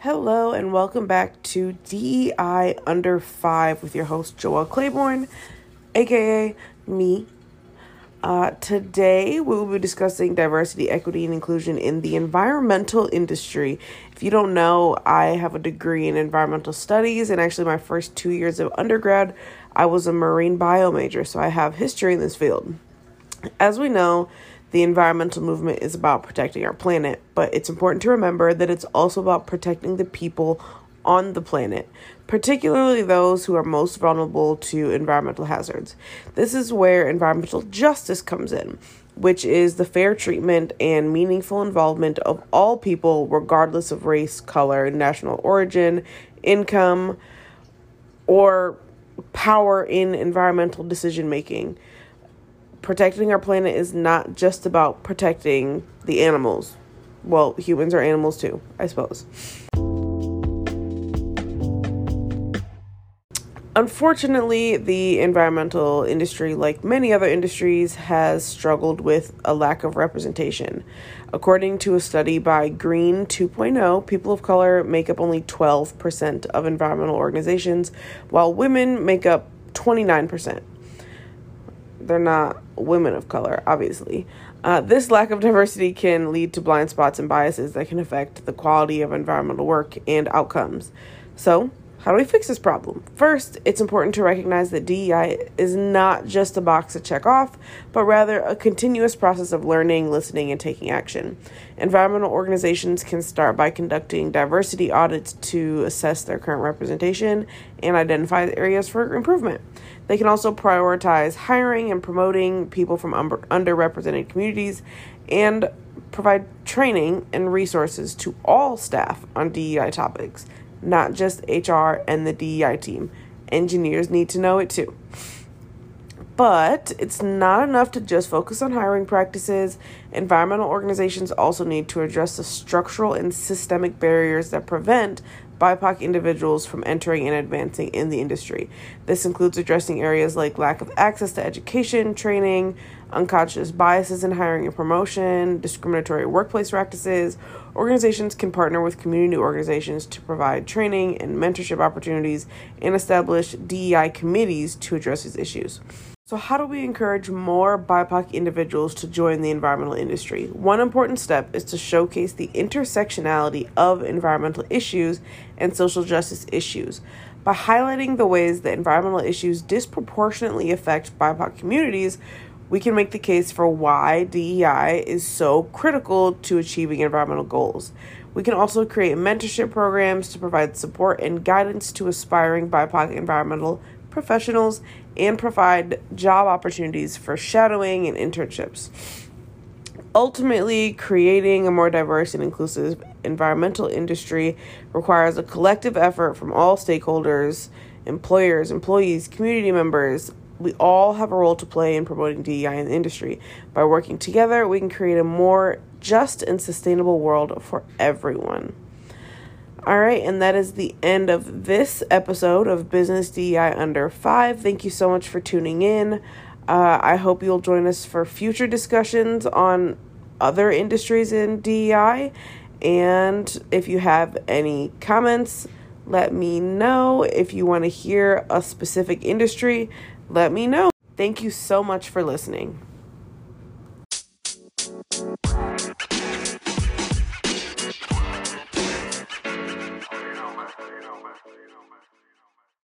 Hello, and welcome back to DEI Under 5 with your host, Joelle Claiborne, aka me. Uh, today, we will be discussing diversity, equity, and inclusion in the environmental industry. If you don't know, I have a degree in environmental studies, and actually, my first two years of undergrad, I was a marine bio major, so I have history in this field. As we know, the environmental movement is about protecting our planet, but it's important to remember that it's also about protecting the people on the planet, particularly those who are most vulnerable to environmental hazards. This is where environmental justice comes in, which is the fair treatment and meaningful involvement of all people, regardless of race, color, national origin, income, or power in environmental decision making protecting our planet is not just about protecting the animals. Well, humans are animals too, I suppose. Unfortunately, the environmental industry, like many other industries, has struggled with a lack of representation. According to a study by Green 2.0, people of color make up only 12% of environmental organizations, while women make up 29% they're not women of color, obviously. Uh, this lack of diversity can lead to blind spots and biases that can affect the quality of environmental work and outcomes. So, how do we fix this problem? First, it's important to recognize that DEI is not just a box to check off, but rather a continuous process of learning, listening, and taking action. Environmental organizations can start by conducting diversity audits to assess their current representation and identify areas for improvement. They can also prioritize hiring and promoting people from underrepresented communities and provide training and resources to all staff on DEI topics, not just HR and the DEI team. Engineers need to know it too. But it's not enough to just focus on hiring practices. Environmental organizations also need to address the structural and systemic barriers that prevent BIPOC individuals from entering and advancing in the industry. This includes addressing areas like lack of access to education, training, unconscious biases in hiring and promotion, discriminatory workplace practices. Organizations can partner with community organizations to provide training and mentorship opportunities and establish DEI committees to address these issues. So, how do we encourage more BIPOC individuals to join the environmental industry? One important step is to showcase the intersectionality of environmental issues and social justice issues. By highlighting the ways that environmental issues disproportionately affect BIPOC communities, we can make the case for why DEI is so critical to achieving environmental goals. We can also create mentorship programs to provide support and guidance to aspiring BIPOC environmental professionals and provide job opportunities for shadowing and internships. Ultimately, creating a more diverse and inclusive environmental industry requires a collective effort from all stakeholders, employers, employees, community members. We all have a role to play in promoting DEI in the industry. By working together, we can create a more just and sustainable world for everyone. All right, and that is the end of this episode of Business DEI Under 5. Thank you so much for tuning in. Uh, I hope you'll join us for future discussions on other industries in DEI. And if you have any comments, let me know. If you want to hear a specific industry, let me know. Thank you so much for listening.